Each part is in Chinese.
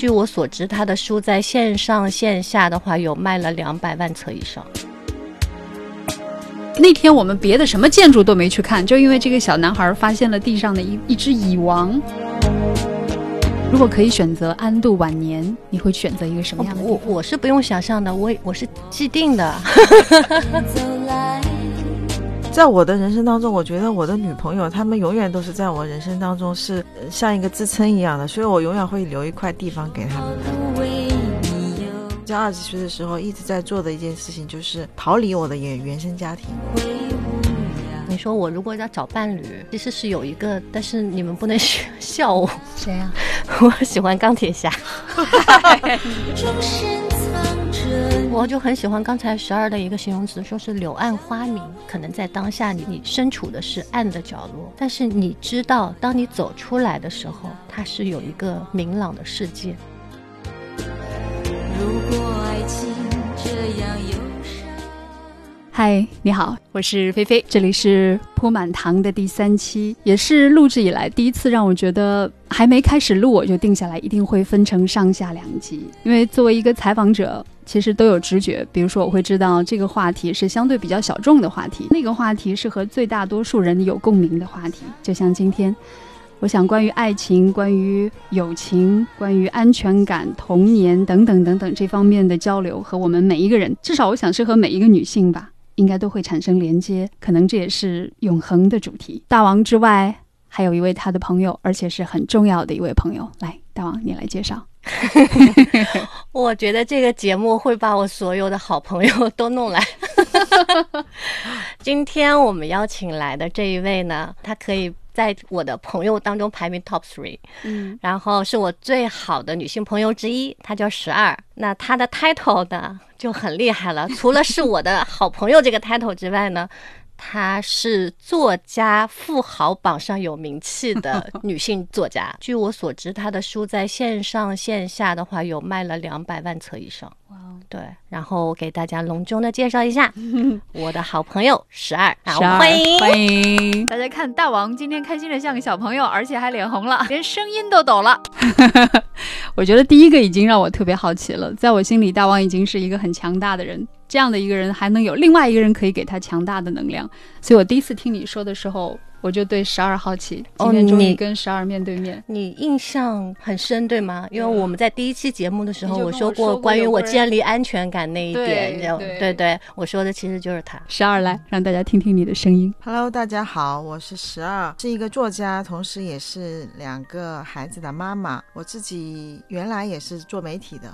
据我所知，他的书在线上线下的话有卖了两百万册以上。那天我们别的什么建筑都没去看，就因为这个小男孩发现了地上的一一只蚁王。如果可以选择安度晚年，你会选择一个什么样的？我我是不用想象的，我我是既定的。在我的人生当中，我觉得我的女朋友她们永远都是在我人生当中是像一个支撑一样的，所以我永远会留一块地方给她们。在二十岁的时候，一直在做的一件事情就是逃离我的原原生家庭。你说我如果要找伴侣，其实是有一个，但是你们不能 笑我。谁呀？我喜欢钢铁侠。我就很喜欢刚才十二的一个形容词，说是柳暗花明。可能在当下你你身处的是暗的角落，但是你知道，当你走出来的时候，它是有一个明朗的世界。如果爱情这样嗨，你好，我是菲菲，这里是铺满糖的第三期，也是录制以来第一次让我觉得还没开始录我就定下来，一定会分成上下两集。因为作为一个采访者，其实都有直觉，比如说我会知道这个话题是相对比较小众的话题，那个话题是和最大多数人有共鸣的话题。就像今天，我想关于爱情、关于友情、关于安全感、童年等等等等这方面的交流，和我们每一个人，至少我想是和每一个女性吧。应该都会产生连接，可能这也是永恒的主题。大王之外，还有一位他的朋友，而且是很重要的一位朋友。来，大王，你来介绍。我觉得这个节目会把我所有的好朋友都弄来。今天我们邀请来的这一位呢，他可以在我的朋友当中排名 top three，嗯，然后是我最好的女性朋友之一，她叫十二。那她的 title 呢？就很厉害了。除了是我的好朋友这个 title 之外呢，她是作家富豪榜上有名气的 女性作家。据我所知，她的书在线上线下的话有卖了两百万册以上。哇，对。然后我给大家隆重的介绍一下 我的好朋友十二，欢迎欢迎。大家看大王今天开心的像个小朋友，而且还脸红了，连声音都抖了。我觉得第一个已经让我特别好奇了，在我心里，大王已经是一个很强大的人。这样的一个人，还能有另外一个人可以给他强大的能量。所以我第一次听你说的时候，我就对十二好奇。今天终于跟十二面对面，你印象很深，对吗？因为我们在第一期节目的时候，我说过关于我建立安全感那一点，对对，我说的其实就是他。十二来，让大家听听你的声音。Hello，大家好，我是十二，是一个作家，同时也是两个孩子的妈妈。我自己原来也是做媒体的。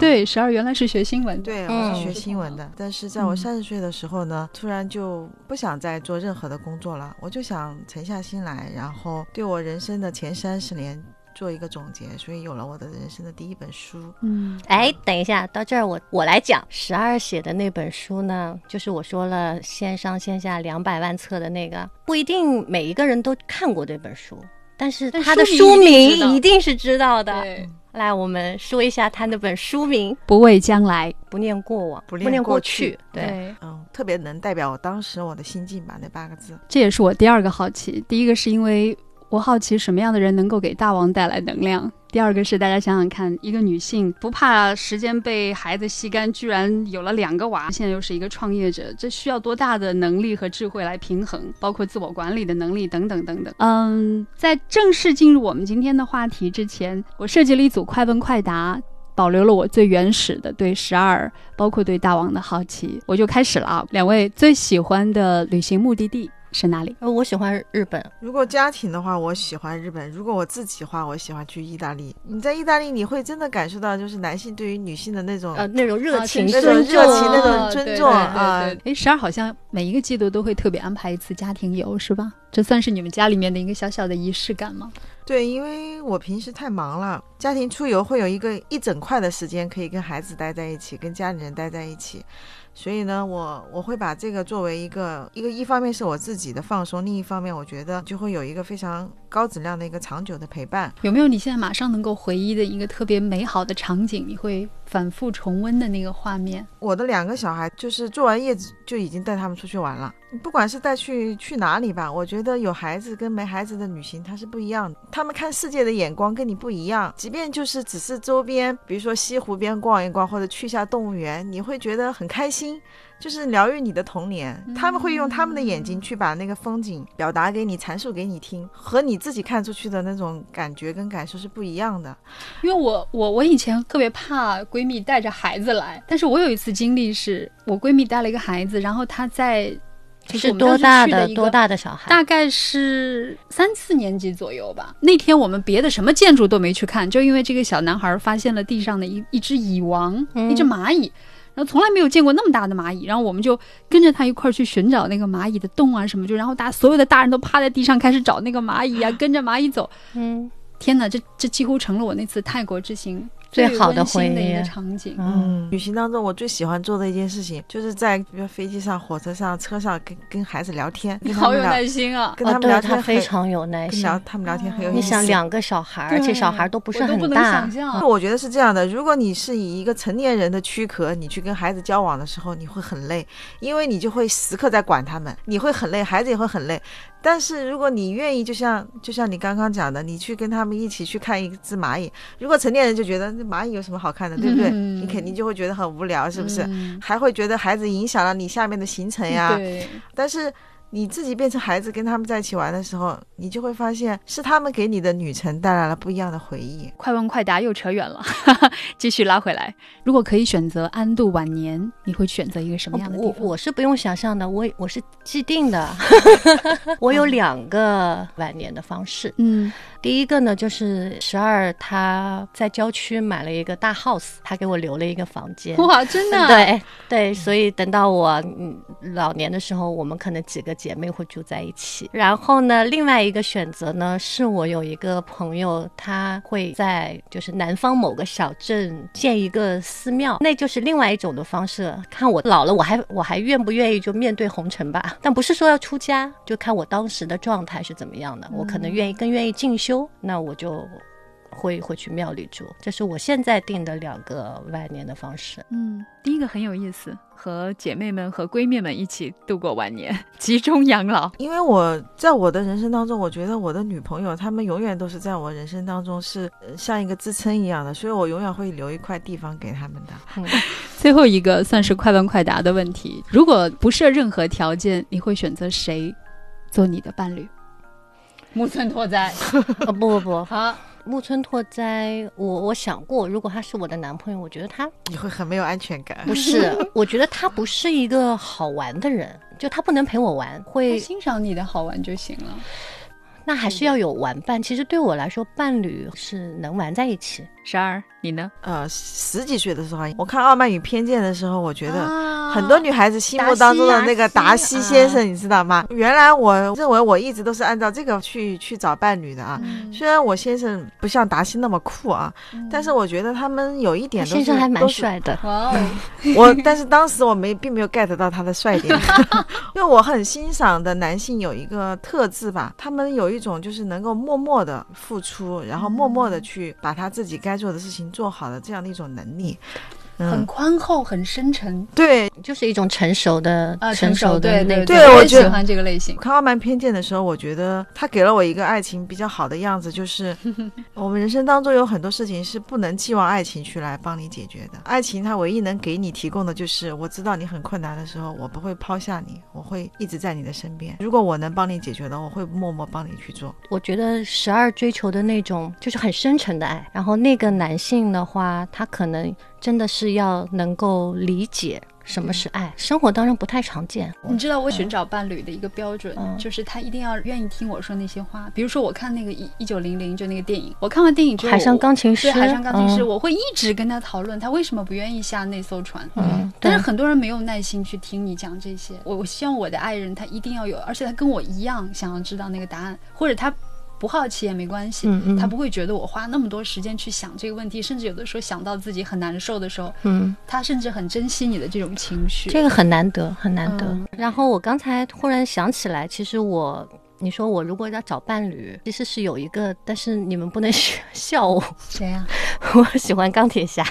对，十二原来是学新闻，对，我是学新闻的。但是在我三十岁的时候呢，突然就不想再做任何的工作了，我就想沉下心来，然后对我人生的前三十年做一个总结，所以有了我的人生的第一本书。嗯，哎，等一下，到这儿我我来讲，十二写的那本书呢，就是我说了线上线下两百万册的那个，不一定每一个人都看过这本书，但是他的书名一定是知道的。来，我们说一下他那本书名：不畏将来，不念过往，不念过去。对，嗯，特别能代表我当时我的心境吧，那八个字。这也是我第二个好奇。第一个是因为。我好奇什么样的人能够给大王带来能量。第二个是大家想想看，一个女性不怕时间被孩子吸干，居然有了两个娃，现在又是一个创业者，这需要多大的能力和智慧来平衡，包括自我管理的能力等等等等。嗯，在正式进入我们今天的话题之前，我设计了一组快问快答，保留了我最原始的对十二，包括对大王的好奇，我就开始了啊。两位最喜欢的旅行目的地？是哪里？呃，我喜欢日本。如果家庭的话，我喜欢日本；如果我自己的话，我喜欢去意大利。你在意大利，你会真的感受到，就是男性对于女性的那种呃那种热情、那种热情、那种尊重啊。哎，十二好像每一个季度都会特别安排一次家庭游，是吧？这算是你们家里面的一个小小的仪式感吗？对，因为我平时太忙了，家庭出游会有一个一整块的时间可以跟孩子待在一起，跟家里人待在一起。所以呢，我我会把这个作为一个一个，一方面是我自己的放松，另一方面我觉得就会有一个非常高质量的一个长久的陪伴。有没有你现在马上能够回忆的一个特别美好的场景？你会反复重温的那个画面。我的两个小孩就是做完叶子就已经带他们出去玩了。不管是带去去哪里吧，我觉得有孩子跟没孩子的旅行它是不一样的，他们看世界的眼光跟你不一样。即便就是只是周边，比如说西湖边逛一逛，或者去下动物园，你会觉得很开心，就是疗愈你的童年。他们会用他们的眼睛去把那个风景表达给你，阐述给你听，和你自己看出去的那种感觉跟感受是不一样的。因为我我我以前特别怕闺蜜带着孩子来，但是我有一次经历是我闺蜜带了一个孩子，然后她在。就是多大的多大的小孩？大概是三四年级左右吧。那天我们别的什么建筑都没去看，就因为这个小男孩发现了地上的一一只蚁王，一只蚂蚁，然后从来没有见过那么大的蚂蚁，然后我们就跟着他一块儿去寻找那个蚂蚁的洞啊什么，就然后大所有的大人都趴在地上开始找那个蚂蚁啊，跟着蚂蚁走。嗯，天哪，这这几乎成了我那次泰国之行。最好的回忆的一个场景。嗯，旅行当中我最喜欢做的一件事情，就是在比如飞机上、火车上、车上跟跟孩子聊天。你好有耐心啊！跟他们聊天非常有耐心。聊他们聊天很有意思。你想两个小孩，而且小孩都不是很大。我觉得是这样的，如果你是以一个成年人的躯壳，你去跟孩子交往的时候，你会很累，因为你就会时刻在管他们，你会很累，孩子也会很累。但是如果你愿意，就像就像你刚刚讲的，你去跟他们一起去看一只蚂蚁，如果成年人就觉得那蚂蚁有什么好看的，对不对？你肯定就会觉得很无聊，是不是？还会觉得孩子影响了你下面的行程呀。但是。你自己变成孩子跟他们在一起玩的时候，你就会发现是他们给你的旅程带来了不一样的回忆。快问快答又扯远了，继续拉回来。如果可以选择安度晚年，你会选择一个什么样的地方？我我是不用想象的，我我是既定的。我有两个晚年的方式。嗯。第一个呢，就是十二他在郊区买了一个大 house，他给我留了一个房间。哇，真的？对对，所以等到我老年的时候，我们可能几个姐妹会住在一起。然后呢，另外一个选择呢，是我有一个朋友，他会在就是南方某个小镇建一个寺庙，那就是另外一种的方式。看我老了，我还我还愿不愿意就面对红尘吧？但不是说要出家，就看我当时的状态是怎么样的。我可能愿意更愿意进修。那我就会会去庙里住，这是我现在定的两个晚年的方式。嗯，第一个很有意思，和姐妹们和闺蜜们一起度过晚年，集中养老。因为我在我的人生当中，我觉得我的女朋友她们永远都是在我人生当中是像一个支撑一样的，所以我永远会留一块地方给她们的。最后一个算是快问快答的问题：如果不设任何条件，你会选择谁做你的伴侣？木村拓哉，哦不不不，好，木村拓哉，我我想过，如果他是我的男朋友，我觉得他 你会很没有安全感。不是，我觉得他不是一个好玩的人，就他不能陪我玩，会欣赏你的好玩就行了。那还是要有玩伴。其实对我来说，伴侣是能玩在一起。十二，你呢？呃，十几岁的时候，我看《傲慢与偏见》的时候，我觉得很多女孩子心目当中的那个达西先生，你知道吗？原来我认为我一直都是按照这个去去找伴侣的啊。虽然我先生不像达西那么酷啊，但是我觉得他们有一点先生还蛮帅的。哇哦！我但是当时我没并没有 get 到他的帅点，因为我很欣赏的男性有一个特质吧，他们有一种就是能够默默的付出，然后默默的去把他自己。该做的事情做好的这样的一种能力，很宽厚，很深沉，对，就是一种成熟的成熟的那对我喜欢这个类型。看《傲慢偏见》的时候，我觉得他给了我一个爱情比较好的样子，就是 我们人生当中有很多事情是不能寄望爱情去来帮你解决的。爱情它唯一能给你提供的就是我知道你很困难的时候，我不会抛下你，我会一直在你的身边。如果我能帮你解决的，我会默默帮你去做。我觉得十二追求的那种就是很深沉的爱，然后那个男性的话，他可能。真的是要能够理解什么是爱，生活当中不太常见。你知道我寻找伴侣的一个标准，就是他一定要愿意听我说那些话。比如说，我看那个一一九零零就那个电影，我看完电影之后，海上钢琴师，海上钢琴师，我会一直跟他讨论他为什么不愿意下那艘船。嗯，但是很多人没有耐心去听你讲这些。我我希望我的爱人他一定要有，而且他跟我一样想要知道那个答案，或者他。不好奇也没关系，嗯嗯他不会觉得我花那么多时间去想这个问题，甚至有的时候想到自己很难受的时候，嗯，他甚至很珍惜你的这种情绪，这个很难得，很难得。然后我刚才忽然想起来，其实我你说我如果要找伴侣，其实是有一个，但是你们不能笑我。谁呀？我喜欢钢铁侠。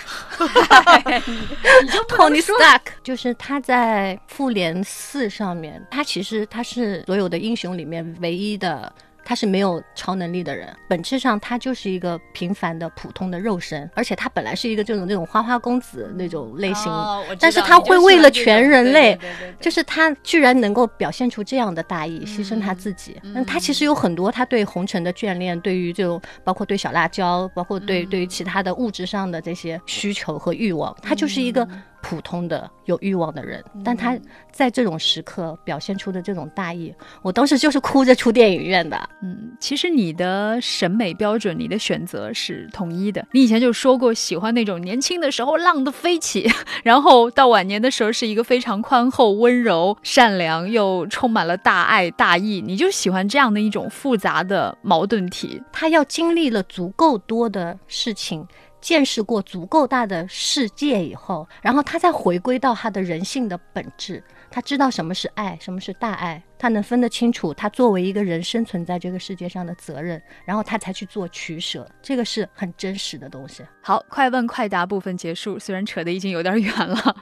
Tony Stark，就是他在复联四上面，他其实他是所有的英雄里面唯一的。他是没有超能力的人，本质上他就是一个平凡的普通的肉身，而且他本来是一个这种那种花花公子那种类型，但是他会为了全人类，就是他居然能够表现出这样的大义，牺牲他自己。那他其实有很多他对红尘的眷恋，对于这种包括对小辣椒，包括对对于其他的物质上的这些需求和欲望，他就是一个。普通的有欲望的人，但他在这种时刻表现出的这种大义，我当时就是哭着出电影院的。嗯，其实你的审美标准，你的选择是统一的。你以前就说过喜欢那种年轻的时候浪得飞起，然后到晚年的时候是一个非常宽厚、温柔、善良又充满了大爱大义。你就喜欢这样的一种复杂的矛盾体。他要经历了足够多的事情。见识过足够大的世界以后，然后他再回归到他的人性的本质，他知道什么是爱，什么是大爱，他能分得清楚他作为一个人生存在这个世界上的责任，然后他才去做取舍，这个是很真实的东西。好，快问快答部分结束，虽然扯得已经有点远了，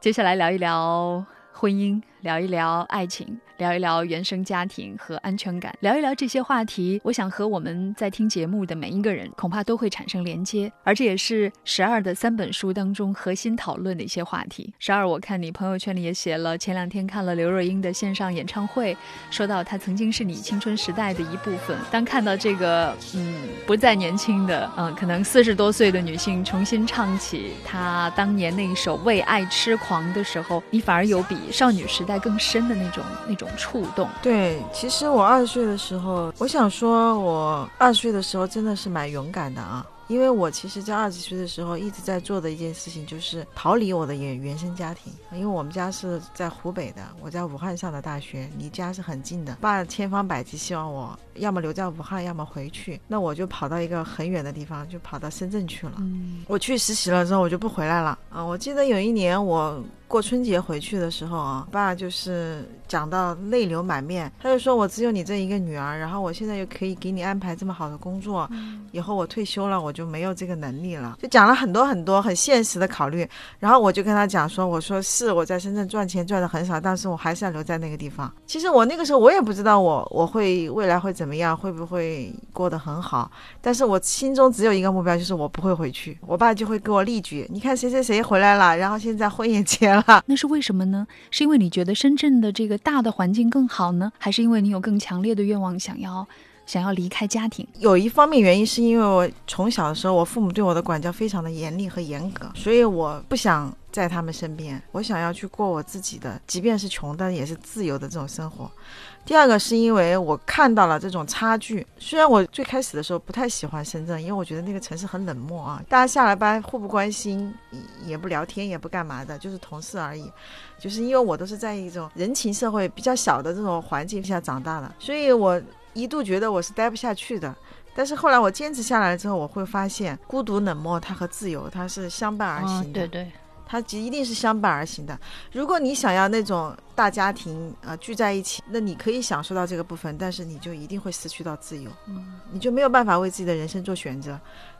接下来聊一聊婚姻，聊一聊爱情。聊一聊原生家庭和安全感，聊一聊这些话题，我想和我们在听节目的每一个人恐怕都会产生连接，而这也是十二的三本书当中核心讨论的一些话题。十二，我看你朋友圈里也写了，前两天看了刘若英的线上演唱会，说到她曾经是你青春时代的一部分。当看到这个，嗯，不再年轻的，嗯，可能四十多岁的女性重新唱起她当年那一首《为爱痴狂》的时候，你反而有比少女时代更深的那种那种。触动对，其实我二十岁的时候，我想说，我二十岁的时候真的是蛮勇敢的啊。因为我其实，在二十岁的时候一直在做的一件事情，就是逃离我的原原生家庭。因为我们家是在湖北的，我在武汉上的大学，离家是很近的。爸千方百计希望我要么留在武汉，要么回去。那我就跑到一个很远的地方，就跑到深圳去了。我去实习了之后，我就不回来了。啊，我记得有一年我过春节回去的时候啊，爸就是讲到泪流满面，他就说我只有你这一个女儿，然后我现在又可以给你安排这么好的工作，以后我退休了我就。就没有这个能力了，就讲了很多很多很现实的考虑，然后我就跟他讲说，我说是我在深圳赚钱赚的很少，但是我还是要留在那个地方。其实我那个时候我也不知道我我会未来会怎么样，会不会过得很好，但是我心中只有一个目标，就是我不会回去。我爸就会给我例举，你看谁谁谁回来了，然后现在婚也结了，那是为什么呢？是因为你觉得深圳的这个大的环境更好呢，还是因为你有更强烈的愿望想要？想要离开家庭，有一方面原因是因为我从小的时候，我父母对我的管教非常的严厉和严格，所以我不想在他们身边，我想要去过我自己的，即便是穷但也是自由的这种生活。第二个是因为我看到了这种差距，虽然我最开始的时候不太喜欢深圳，因为我觉得那个城市很冷漠啊，大家下了班互不关心，也不聊天，也不干嘛的，就是同事而已。就是因为我都是在一种人情社会比较小的这种环境下长大的，所以我。一度觉得我是待不下去的，但是后来我坚持下来了之后，我会发现孤独冷漠它和自由它是相伴而行的。对对，它一定是相伴而行的。如果你想要那种大家庭呃聚在一起，那你可以享受到这个部分，但是你就一定会失去到自由，你就没有办法为自己的人生做选择。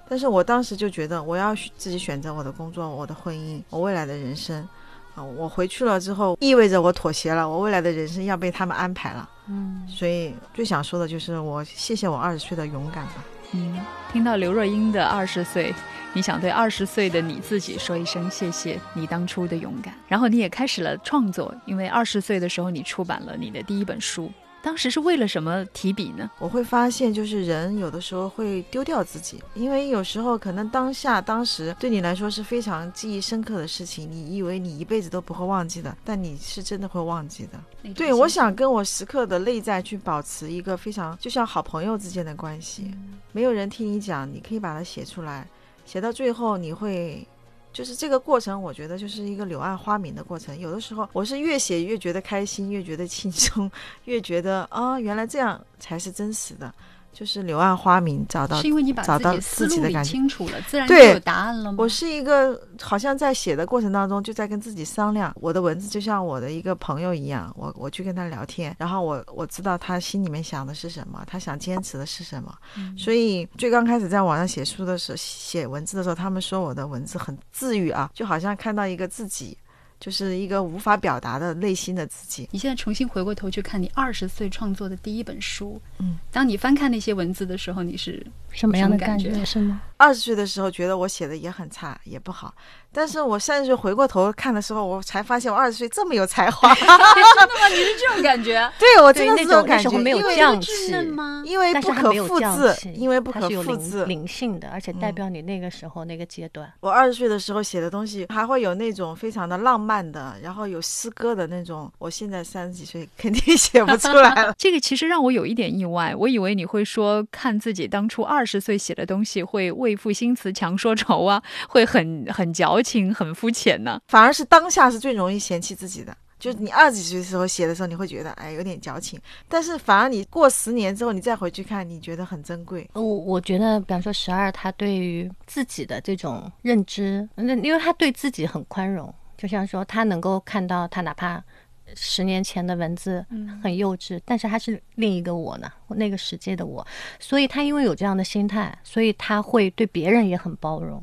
但是我当时就觉得我要自己选择我的工作、我的婚姻、我未来的人生。啊，我回去了之后，意味着我妥协了，我未来的人生要被他们安排了。嗯，所以最想说的就是我谢谢我二十岁的勇敢吧。嗯，听到刘若英的二十岁，你想对二十岁的你自己说一声谢谢你当初的勇敢，然后你也开始了创作，因为二十岁的时候你出版了你的第一本书。当时是为了什么提笔呢？我会发现，就是人有的时候会丢掉自己，因为有时候可能当下、当时对你来说是非常记忆深刻的事情，你以为你一辈子都不会忘记的，但你是真的会忘记的。对，我想跟我时刻的内在去保持一个非常就像好朋友之间的关系。没有人听你讲，你可以把它写出来，写到最后你会。就是这个过程，我觉得就是一个柳暗花明的过程。有的时候，我是越写越觉得开心，越觉得轻松，越觉得啊，原来这样才是真实的。就是柳暗花明，找到是因为你把找到自己的感觉清楚了，自然就有答案了吗？我是一个好像在写的过程当中就在跟自己商量，我的文字就像我的一个朋友一样，我我去跟他聊天，然后我我知道他心里面想的是什么，他想坚持的是什么，所以最刚开始在网上写书的时候，写文字的时候，他们说我的文字很治愈啊，就好像看到一个自己。就是一个无法表达的内心的自己。你现在重新回过头去看你二十岁创作的第一本书，嗯，当你翻看那些文字的时候，你是什么样的感觉？是吗？二十岁的时候觉得我写的也很差，也不好。但是我三十岁回过头看的时候，我才发现我二十岁这么有才华。真的吗？你是这种感觉？对，我真的是这种感觉。没有降气吗？因为不可复制，因为不可复制，灵性的，而且代表你那个时候那个阶段。我二十岁的时候写的东西还会有那种非常的浪漫的，然后有诗歌的那种。我现在三十几岁，肯定写不出来了。这个其实让我有一点意外，我以为你会说看自己当初二十岁写的东西会为赋新词强说愁啊，会很很矫。情很肤浅呢，反而是当下是最容易嫌弃自己的。就是你二十几岁的时候写的时候，你会觉得哎有点矫情，但是反而你过十年之后，你再回去看，你觉得很珍贵。我我觉得，比方说十二，他对于自己的这种认知，那因为他对自己很宽容，就像说他能够看到他哪怕十年前的文字很幼稚，但是他是另一个我呢，那个世界的我，所以他因为有这样的心态，所以他会对别人也很包容。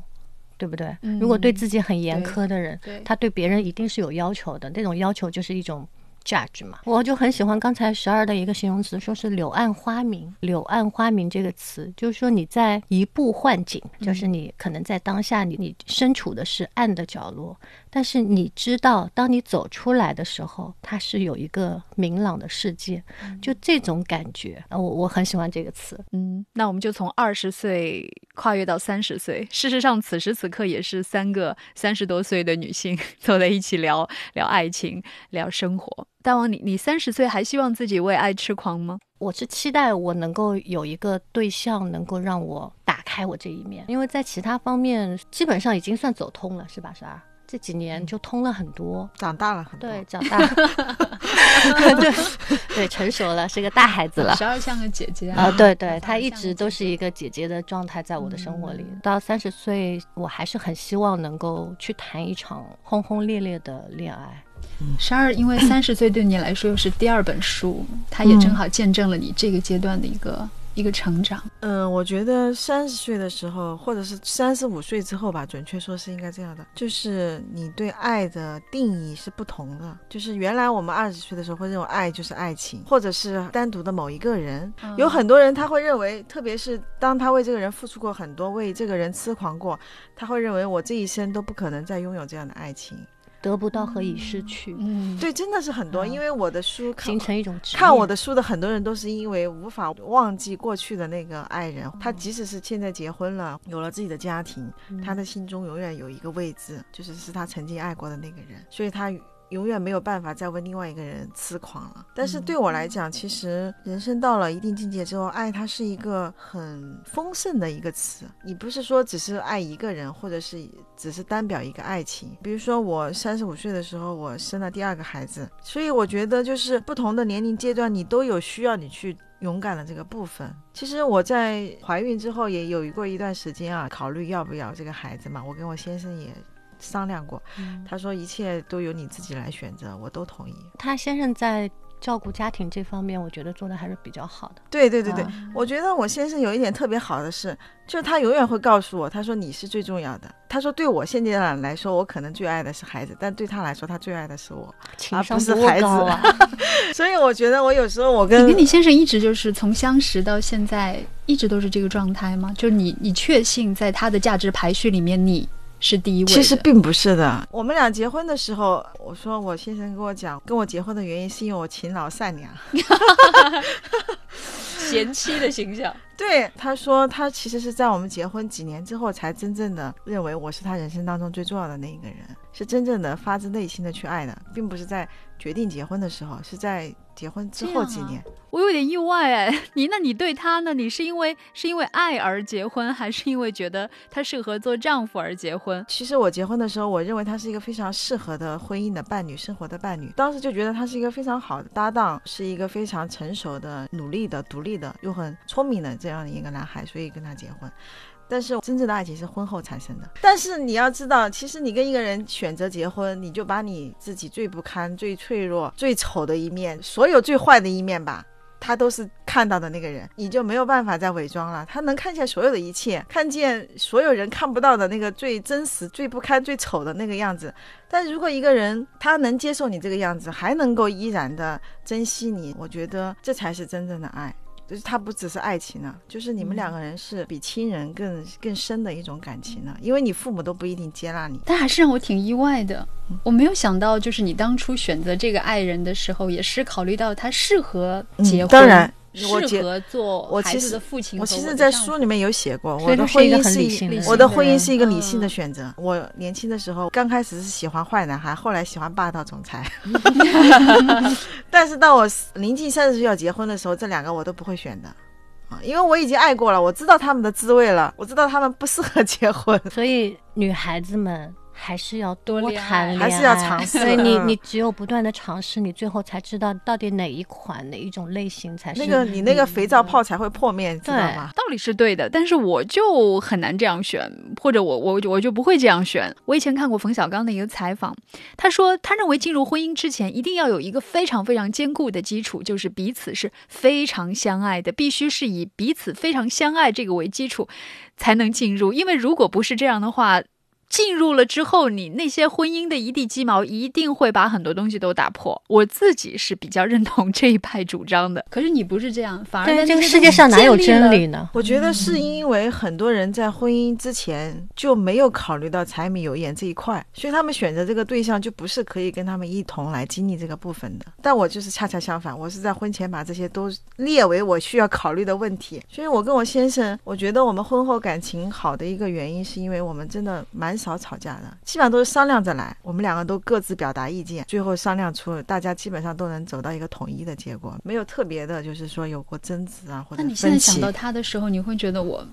对不对？如果对自己很严苛的人，他对别人一定是有要求的。那种要求就是一种。Judge 嘛，我就很喜欢刚才十二的一个形容词，说是柳暗花明。柳暗花明这个词，就是说你在移步换景，就是你可能在当下你你身处的是暗的角落，但是你知道，当你走出来的时候，它是有一个明朗的世界，就这种感觉我我很喜欢这个词。嗯，那我们就从二十岁跨越到三十岁。事实上，此时此刻也是三个三十多岁的女性 坐在一起聊聊爱情，聊生活。大王，你你三十岁还希望自己为爱痴狂吗？我是期待我能够有一个对象，能够让我打开我这一面，因为在其他方面基本上已经算走通了，是吧？十二这几年就通了很多，长大了很多，对，长大，对对，成熟了，是个大孩子了。十二像个姐姐啊，对对，她一直都是一个姐姐的状态，在我的生活里。到三十岁，我还是很希望能够去谈一场轰轰烈烈的恋爱。十二，因为 三十岁对你来说又是第二本书，它也正好见证了你这个阶段的一个一个成长。嗯，我觉得三十岁的时候，或者是三十五岁之后吧，准确说是应该这样的，就是你对爱的定义是不同的。就是原来我们二十岁的时候会认为爱就是爱情，或者是单独的某一个人。有很多人他会认为，特别是当他为这个人付出过很多，为这个人痴狂过，他会认为我这一生都不可能再拥有这样的爱情。得不到何以失去？嗯，对，真的是很多。因为我的书形成一种看我的书的很多人都是因为无法忘记过去的那个爱人。他即使是现在结婚了，有了自己的家庭，他的心中永远有一个位置，就是是他曾经爱过的那个人。所以他。永远没有办法再为另外一个人痴狂了。但是对我来讲，其实人生到了一定境界之后，爱它是一个很丰盛的一个词。你不是说只是爱一个人，或者是只是单表一个爱情。比如说我三十五岁的时候，我生了第二个孩子，所以我觉得就是不同的年龄阶段，你都有需要你去勇敢的这个部分。其实我在怀孕之后也有过一段时间啊，考虑要不要这个孩子嘛。我跟我先生也。商量过，他说一切都由你自己来选择，我都同意。他先生在照顾家庭这方面，我觉得做的还是比较好的。对对对对，我觉得我先生有一点特别好的是，就是他永远会告诉我，他说你是最重要的。他说对我现阶段来说，我可能最爱的是孩子，但对他来说，他最爱的是我，而不是孩子。所以我觉得我有时候我跟你跟你先生一直就是从相识到现在，一直都是这个状态吗？就是你你确信在他的价值排序里面你。是第一位，其实并不是的。我们俩结婚的时候，我说我先生跟我讲，跟我结婚的原因是因为我勤劳善良，贤妻的形象。对，他说他其实是在我们结婚几年之后，才真正的认为我是他人生当中最重要的那一个人，是真正的发自内心的去爱的，并不是在决定结婚的时候，是在结婚之后几年。我有点意外哎，你那你对他呢？你是因为是因为爱而结婚，还是因为觉得他适合做丈夫而结婚？其实我结婚的时候，我认为他是一个非常适合的婚姻的伴侣，生活的伴侣。当时就觉得他是一个非常好的搭档，是一个非常成熟的、努力的、独立的又很聪明的这样的一个男孩，所以跟他结婚。但是真正的爱情是婚后产生的。但是你要知道，其实你跟一个人选择结婚，你就把你自己最不堪、最脆弱、最丑的一面，所有最坏的一面吧。他都是看到的那个人，你就没有办法再伪装了。他能看见所有的一切，看见所有人看不到的那个最真实、最不堪、最丑的那个样子。但如果一个人他能接受你这个样子，还能够依然的珍惜你，我觉得这才是真正的爱。就是他不只是爱情呢，就是你们两个人是比亲人更更深的一种感情呢。因为你父母都不一定接纳你，但还是让我挺意外的。我没有想到，就是你当初选择这个爱人的时候，也是考虑到他适合结婚。当然。适合做孩子的父亲。我其实，在书里面有写过，我的婚姻是一我的婚姻是一个理性的选择。我年轻的时候，刚开始是喜欢坏男孩，后来喜欢霸道总裁。但是到我临近三十岁要结婚的时候，这两个我都不会选的啊，因为我已经爱过了，我知道他们的滋味了，我知道他们不适合结婚。所以，女孩子们。还是要多谈恋爱，还是要尝试。所以你你只有不断的尝试，你最后才知道到底哪一款哪一种类型才是那个你那个肥皂泡才会破灭，知道吗？道理是对的，但是我就很难这样选，或者我我我就不会这样选。我以前看过冯小刚的一个采访，他说他认为进入婚姻之前一定要有一个非常非常坚固的基础，就是彼此是非常相爱的，必须是以彼此非常相爱这个为基础才能进入，因为如果不是这样的话。进入了之后，你那些婚姻的一地鸡毛一定会把很多东西都打破。我自己是比较认同这一派主张的，可是你不是这样，反而在这个世界上哪有真理呢？我觉得是因为很多人在婚姻之前就没有考虑到柴米油盐这一块，所以他们选择这个对象就不是可以跟他们一同来经历这个部分的。但我就是恰恰相反，我是在婚前把这些都列为我需要考虑的问题。所以我跟我先生，我觉得我们婚后感情好的一个原因，是因为我们真的蛮。少吵架的，基本上都是商量着来。我们两个都各自表达意见，最后商量出大家基本上都能走到一个统一的结果，没有特别的，就是说有过争执啊或者。那你现在想到他的时候，你会觉得我，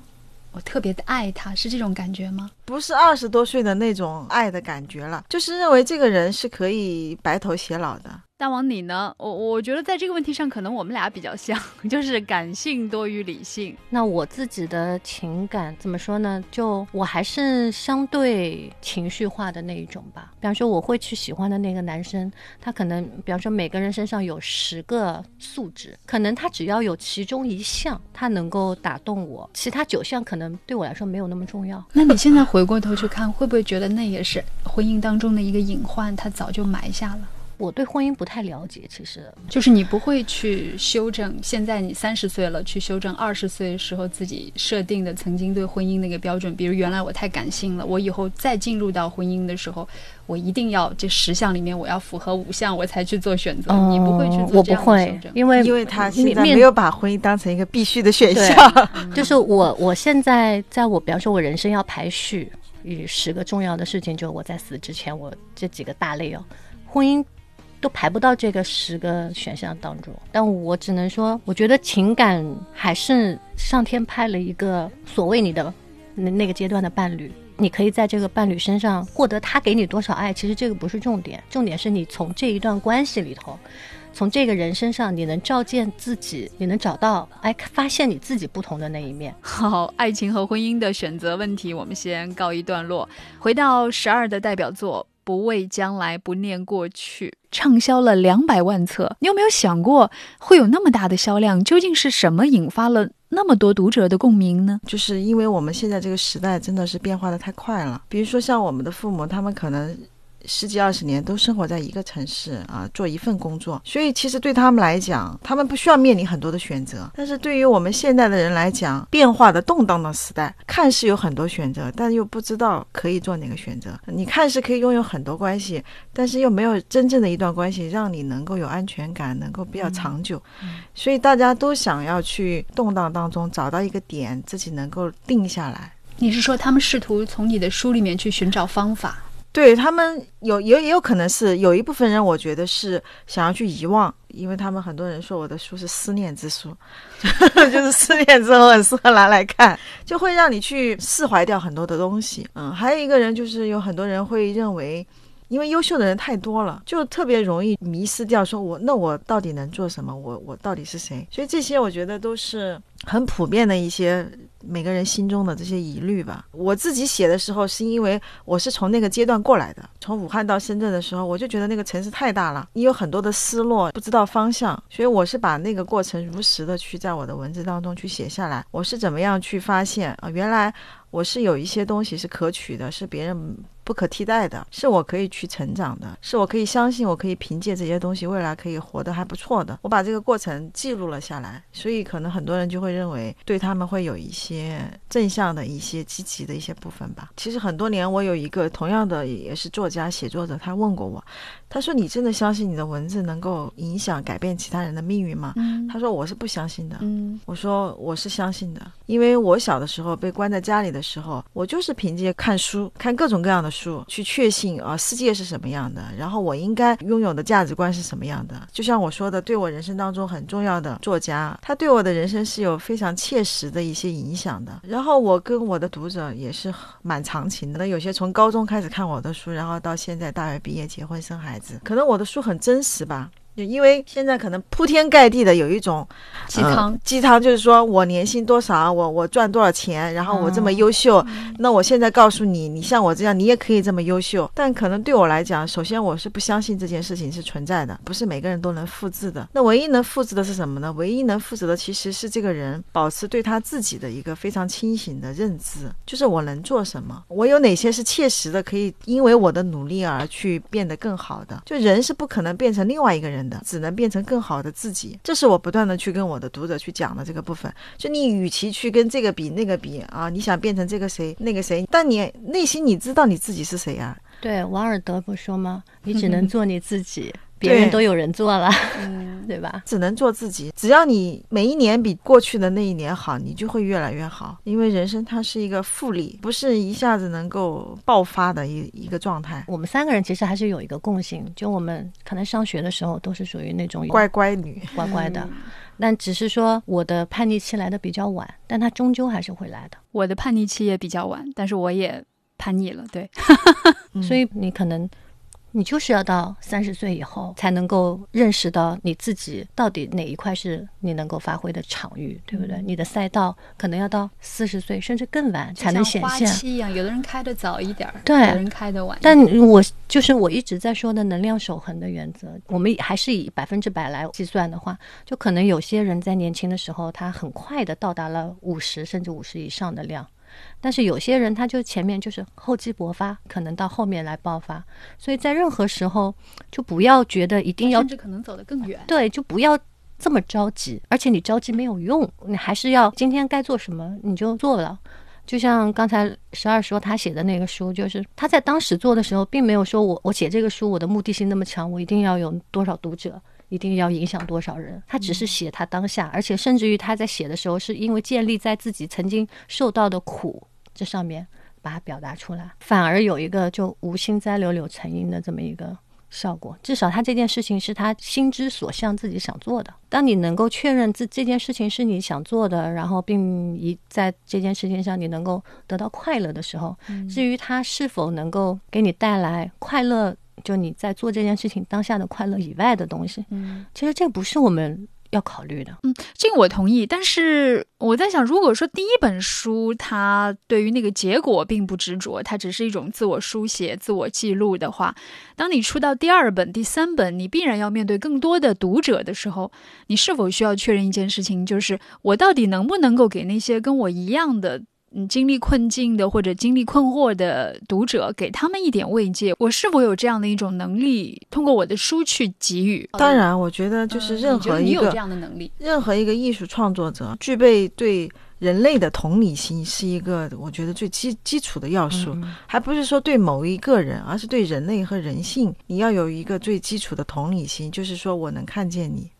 我特别的爱他，是这种感觉吗？不是二十多岁的那种爱的感觉了，就是认为这个人是可以白头偕老的。大王，你呢？我我觉得在这个问题上，可能我们俩比较像，就是感性多于理性。那我自己的情感怎么说呢？就我还是相对情绪化的那一种吧。比方说，我会去喜欢的那个男生，他可能，比方说每个人身上有十个素质，可能他只要有其中一项，他能够打动我，其他九项可能对我来说没有那么重要。那你现在回过头去看，会不会觉得那也是婚姻当中的一个隐患？他早就埋下了。我对婚姻不太了解，其实就是你不会去修正。现在你三十岁了，去修正二十岁时候自己设定的曾经对婚姻那个标准。比如原来我太感性了，我以后再进入到婚姻的时候，我一定要这十项里面我要符合五项，我才去做选择。你不会去做这样的修正，因为因为他现在没有把婚姻当成一个必须的选项。就是我我现在在我比方说我人生要排序，与十个重要的事情，就我在死之前，我这几个大类哦，婚姻。都排不到这个十个选项当中，但我只能说，我觉得情感还是上天派了一个所谓你的那那个阶段的伴侣，你可以在这个伴侣身上获得他给你多少爱，其实这个不是重点，重点是你从这一段关系里头，从这个人身上，你能照见自己，你能找到哎，发现你自己不同的那一面。好，爱情和婚姻的选择问题，我们先告一段落，回到十二的代表作。不畏将来，不念过去，畅销了两百万册。你有没有想过，会有那么大的销量？究竟是什么引发了那么多读者的共鸣呢？就是因为我们现在这个时代真的是变化的太快了。比如说，像我们的父母，他们可能。十几二十年都生活在一个城市啊，做一份工作，所以其实对他们来讲，他们不需要面临很多的选择。但是对于我们现代的人来讲，变化的动荡的时代，看似有很多选择，但又不知道可以做哪个选择。你看似可以拥有很多关系，但是又没有真正的一段关系让你能够有安全感，能够比较长久。所以大家都想要去动荡当中找到一个点，自己能够定下来。你是说他们试图从你的书里面去寻找方法？对他们有也也有可能是有一部分人，我觉得是想要去遗忘。因为他们很多人说我的书是思念之书，就是思念之后很适合拿来看，就会让你去释怀掉很多的东西。嗯，还有一个人就是有很多人会认为。因为优秀的人太多了，就特别容易迷失掉。说我那我到底能做什么？我我到底是谁？所以这些我觉得都是很普遍的一些每个人心中的这些疑虑吧。我自己写的时候，是因为我是从那个阶段过来的。从武汉到深圳的时候，我就觉得那个城市太大了，你有很多的失落，不知道方向。所以我是把那个过程如实的去在我的文字当中去写下来。我是怎么样去发现啊？原来我是有一些东西是可取的，是别人。不可替代的，是我可以去成长的，是我可以相信，我可以凭借这些东西未来可以活得还不错的。我把这个过程记录了下来，所以可能很多人就会认为对他们会有一些正向的一些积极的一些部分吧。其实很多年，我有一个同样的也是作家写作者，他问过我。他说：“你真的相信你的文字能够影响、改变其他人的命运吗？”他说：“我是不相信的。”我说：“我是相信的，因为我小的时候被关在家里的时候，我就是凭借看书、看各种各样的书去确信啊世界是什么样的，然后我应该拥有的价值观是什么样的。就像我说的，对我人生当中很重要的作家，他对我的人生是有非常切实的一些影响的。然后我跟我的读者也是蛮长情的，有些从高中开始看我的书，然后到现在大学毕业、结婚、生孩子。”可能我的书很真实吧。就因为现在可能铺天盖地的有一种鸡汤，鸡汤就是说我年薪多少，我我赚多少钱，然后我这么优秀，那我现在告诉你，你像我这样，你也可以这么优秀。但可能对我来讲，首先我是不相信这件事情是存在的，不是每个人都能复制的。那唯一能复制的是什么呢？唯一能复制的其实是这个人保持对他自己的一个非常清醒的认知，就是我能做什么，我有哪些是切实的，可以因为我的努力而去变得更好的。就人是不可能变成另外一个人。只能变成更好的自己，这是我不断的去跟我的读者去讲的这个部分。就你与其去跟这个比那个比啊，你想变成这个谁那个谁，但你内心你知道你自己是谁呀？对，王尔德不说吗？你只能做你自己。别人都有人做了，对吧？只能做自己。只要你每一年比过去的那一年好，你就会越来越好。因为人生它是一个复利，不是一下子能够爆发的一一个状态。我们三个人其实还是有一个共性，就我们可能上学的时候都是属于那种乖乖女，乖乖的。但只是说我的叛逆期来的比较晚，但他终究还是会来的。我的叛逆期也比较晚，但是我也叛逆了。对，所以你可能。你就是要到三十岁以后才能够认识到你自己到底哪一块是你能够发挥的场域，对不对？你的赛道可能要到四十岁甚至更晚才能显现。花期一样，有的人开的早一点，对，有人开的晚。但我就是我一直在说的能量守恒的原则，我们还是以百分之百来计算的话，就可能有些人在年轻的时候，他很快的到达了五十甚至五十以上的量。但是有些人他就前面就是厚积薄发，可能到后面来爆发，所以在任何时候就不要觉得一定要，甚至可能走得更远。对，就不要这么着急，而且你着急没有用，你还是要今天该做什么你就做了。就像刚才十二说他写的那个书，就是他在当时做的时候，并没有说我我写这个书我的目的性那么强，我一定要有多少读者。一定要影响多少人？他只是写他当下，而且甚至于他在写的时候，是因为建立在自己曾经受到的苦这上面，把它表达出来，反而有一个就无心栽柳柳成荫的这么一个效果。至少他这件事情是他心之所向，自己想做的。当你能够确认这这件事情是你想做的，然后并一在这件事情上你能够得到快乐的时候，至于他是否能够给你带来快乐。就你在做这件事情当下的快乐以外的东西，嗯，其实这不是我们要考虑的，嗯，这个我同意。但是我在想，如果说第一本书它对于那个结果并不执着，它只是一种自我书写、自我记录的话，当你出到第二本、第三本，你必然要面对更多的读者的时候，你是否需要确认一件事情，就是我到底能不能够给那些跟我一样的？嗯，经历困境的或者经历困惑的读者，给他们一点慰藉，我是否有这样的一种能力，通过我的书去给予？当然，我觉得就是任何一个这样的能力，任何一个艺术创作者具备对人类的同理心，是一个我觉得最基基础的要素，还不是说对某一个人，而是对人类和人性，你要有一个最基础的同理心，就是说我能看见你，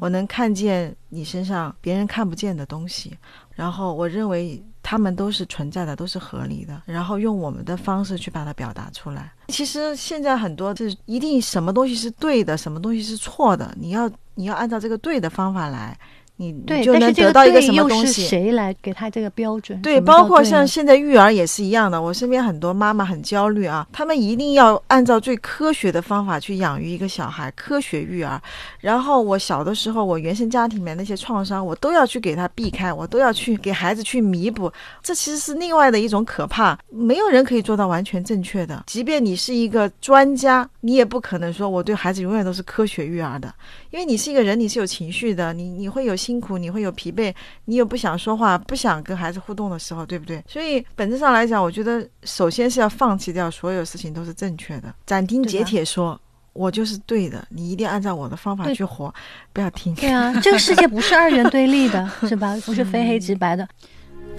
我能看见你身上别人看不见的东西，然后我认为。他们都是存在的，都是合理的，然后用我们的方式去把它表达出来。其实现在很多是一定什么东西是对的，什么东西是错的，你要你要按照这个对的方法来。你对，就能得到一个什么东西？谁来给他这个标准？对，包括像现在育儿也是一样的。我身边很多妈妈很焦虑啊，他们一定要按照最科学的方法去养育一个小孩，科学育儿。然后我小的时候，我原生家庭里面那些创伤，我都要去给他避开，我都要去给孩子去弥补。这其实是另外的一种可怕。没有人可以做到完全正确的，即便你是一个专家，你也不可能说我对孩子永远都是科学育儿的，因为你是一个人，你是有情绪的，你你会有。辛苦，你会有疲惫，你又不想说话、不想跟孩子互动的时候，对不对？所以本质上来讲，我觉得首先是要放弃掉所有事情都是正确的，斩钉截铁说，我就是对的，你一定按照我的方法去活，不要听。对啊，这个世界不是二元对立的，是吧？不是非黑即白的。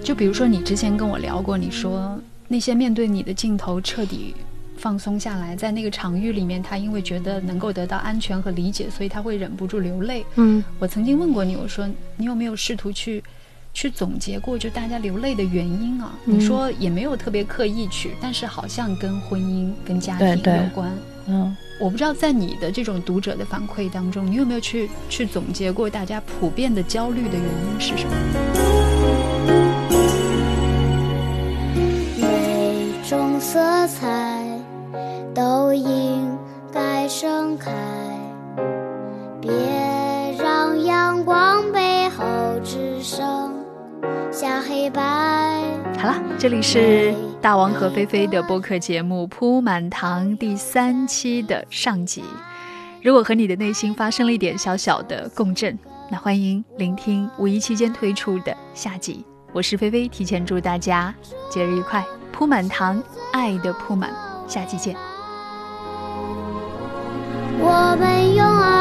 就比如说你之前跟我聊过，你说那些面对你的镜头彻底。放松下来，在那个场域里面，他因为觉得能够得到安全和理解，所以他会忍不住流泪。嗯，我曾经问过你，我说你有没有试图去去总结过，就大家流泪的原因啊？你说也没有特别刻意去，但是好像跟婚姻、跟家庭有关。嗯，我不知道在你的这种读者的反馈当中，你有没有去去总结过大家普遍的焦虑的原因是什么？色彩。都应该盛开，别让阳光背后只剩下黑白。好了，这里是大王和菲菲的播客节目《铺满堂》第三期的上集。如果和你的内心发生了一点小小的共振，那欢迎聆听五一期间推出的下集。我是菲菲，提前祝大家节日愉快，铺满糖，爱的铺满，下期见。我们用爱。